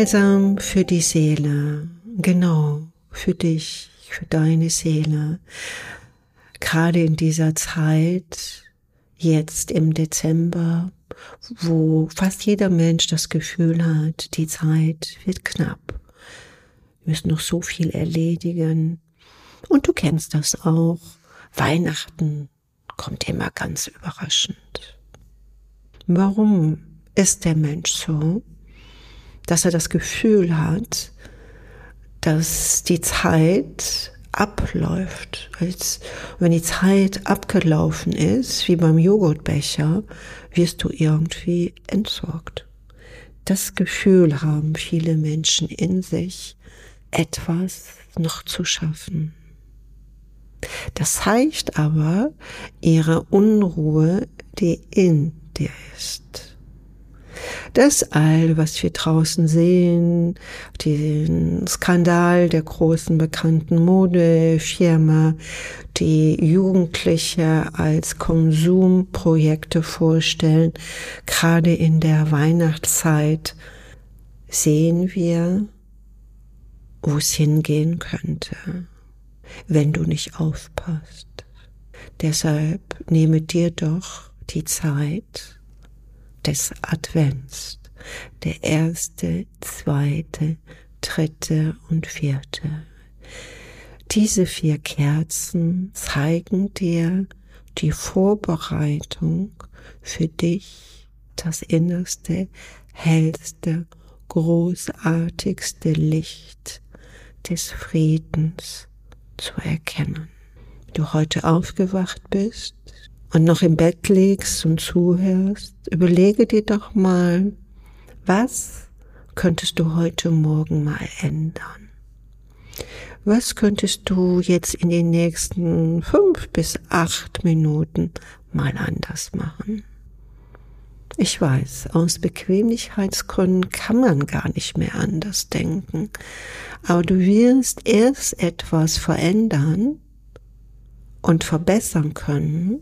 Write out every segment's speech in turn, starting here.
Balsam für die Seele, genau, für dich, für deine Seele. Gerade in dieser Zeit, jetzt im Dezember, wo fast jeder Mensch das Gefühl hat, die Zeit wird knapp. Wir müssen noch so viel erledigen. Und du kennst das auch. Weihnachten kommt immer ganz überraschend. Warum ist der Mensch so, dass er das Gefühl hat, dass die Zeit abläuft. Als wenn die Zeit abgelaufen ist, wie beim Joghurtbecher, wirst du irgendwie entsorgt. Das Gefühl haben viele Menschen in sich, etwas noch zu schaffen. Das zeigt aber ihre Unruhe, die in dir ist das All, was wir draußen sehen, den Skandal der großen bekannten Modefirma, die Jugendliche als Konsumprojekte vorstellen, gerade in der Weihnachtszeit, sehen wir, wo es hingehen könnte, wenn du nicht aufpasst. Deshalb nehme dir doch die Zeit, des Advents. Der erste, zweite, dritte und vierte. Diese vier Kerzen zeigen dir die Vorbereitung für dich, das innerste, hellste, großartigste Licht des Friedens zu erkennen. Du heute aufgewacht bist, und noch im Bett liegst und zuhörst, überlege dir doch mal, was könntest du heute Morgen mal ändern? Was könntest du jetzt in den nächsten fünf bis acht Minuten mal anders machen? Ich weiß, aus Bequemlichkeitsgründen kann man gar nicht mehr anders denken, aber du wirst erst etwas verändern und verbessern können,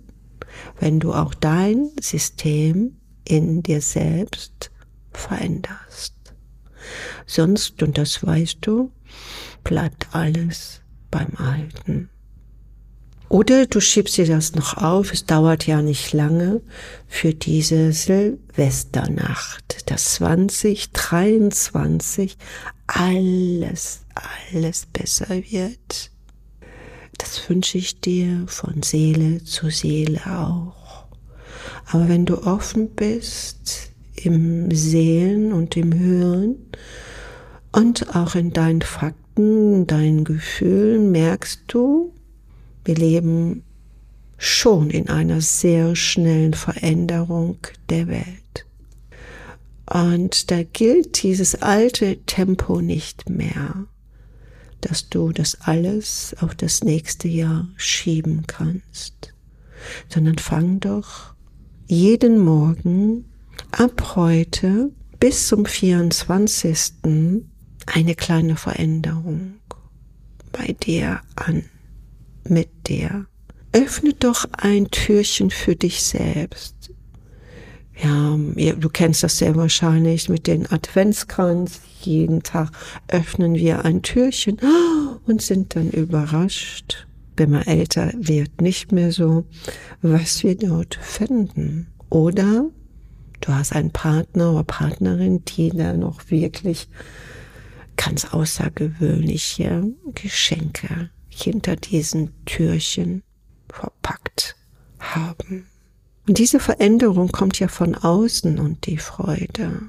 wenn du auch dein System in dir selbst veränderst. Sonst, und das weißt du, bleibt alles beim Alten. Oder du schiebst dir das noch auf, es dauert ja nicht lange, für diese Silvesternacht, dass 2023 alles, alles besser wird das wünsche ich dir von Seele zu Seele auch. Aber wenn du offen bist im Sehen und im Hören und auch in deinen Fakten, deinen Gefühlen, merkst du, wir leben schon in einer sehr schnellen Veränderung der Welt. Und da gilt dieses alte Tempo nicht mehr dass du das alles auf das nächste Jahr schieben kannst, sondern fang doch jeden Morgen ab heute bis zum 24. eine kleine Veränderung bei dir an, mit dir. Öffne doch ein Türchen für dich selbst. Ja, du kennst das sehr wahrscheinlich mit den Adventskranz. Jeden Tag öffnen wir ein Türchen und sind dann überrascht, wenn man älter wird, nicht mehr so, was wir dort finden. Oder du hast einen Partner oder Partnerin, die da noch wirklich ganz außergewöhnliche Geschenke hinter diesen Türchen verpackt haben. Und diese Veränderung kommt ja von außen und die Freude.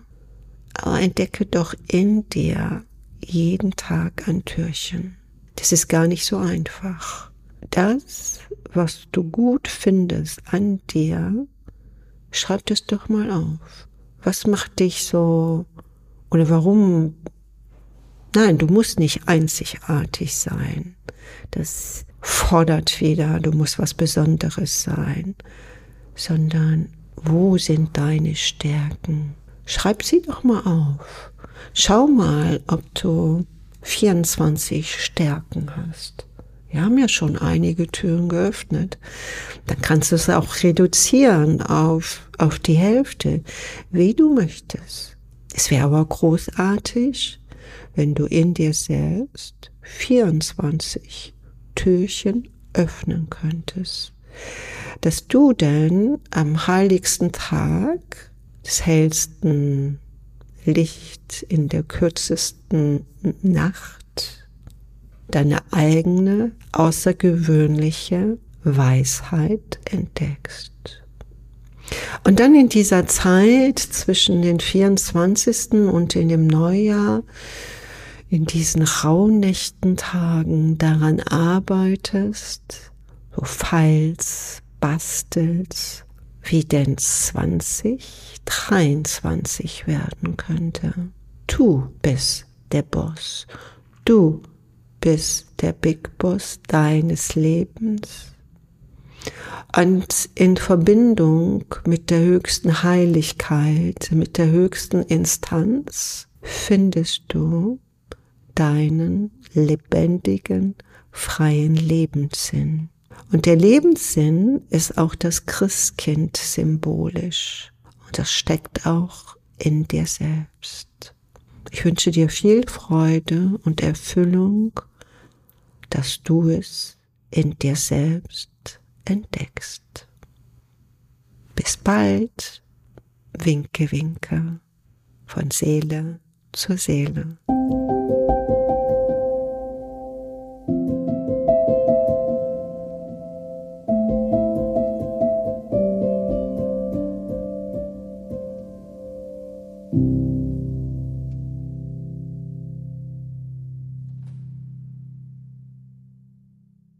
Aber entdecke doch in dir jeden Tag ein Türchen. Das ist gar nicht so einfach. Das, was du gut findest an dir, schreib das doch mal auf. Was macht dich so oder warum? Nein, du musst nicht einzigartig sein. Das fordert wieder, du musst was Besonderes sein sondern wo sind deine Stärken? Schreib sie doch mal auf. Schau mal, ob du 24 Stärken hast. Wir haben ja schon einige Türen geöffnet. Dann kannst du es auch reduzieren auf, auf die Hälfte, wie du möchtest. Es wäre aber großartig, wenn du in dir selbst 24 Türchen öffnen könntest, dass du denn am heiligsten Tag des hellsten Licht in der kürzesten Nacht deine eigene außergewöhnliche Weisheit entdeckst. Und dann in dieser Zeit zwischen den 24. und in dem Neujahr, in diesen rauhnächten Tagen daran arbeitest, so feilst, bastelst, wie denn 2023 werden könnte. Du bist der Boss. Du bist der Big Boss deines Lebens. Und in Verbindung mit der höchsten Heiligkeit, mit der höchsten Instanz, findest du deinen lebendigen, freien Lebenssinn. Und der Lebenssinn ist auch das Christkind symbolisch. Und das steckt auch in dir selbst. Ich wünsche dir viel Freude und Erfüllung, dass du es in dir selbst entdeckst. Bis bald, winke, winke, von Seele zu Seele.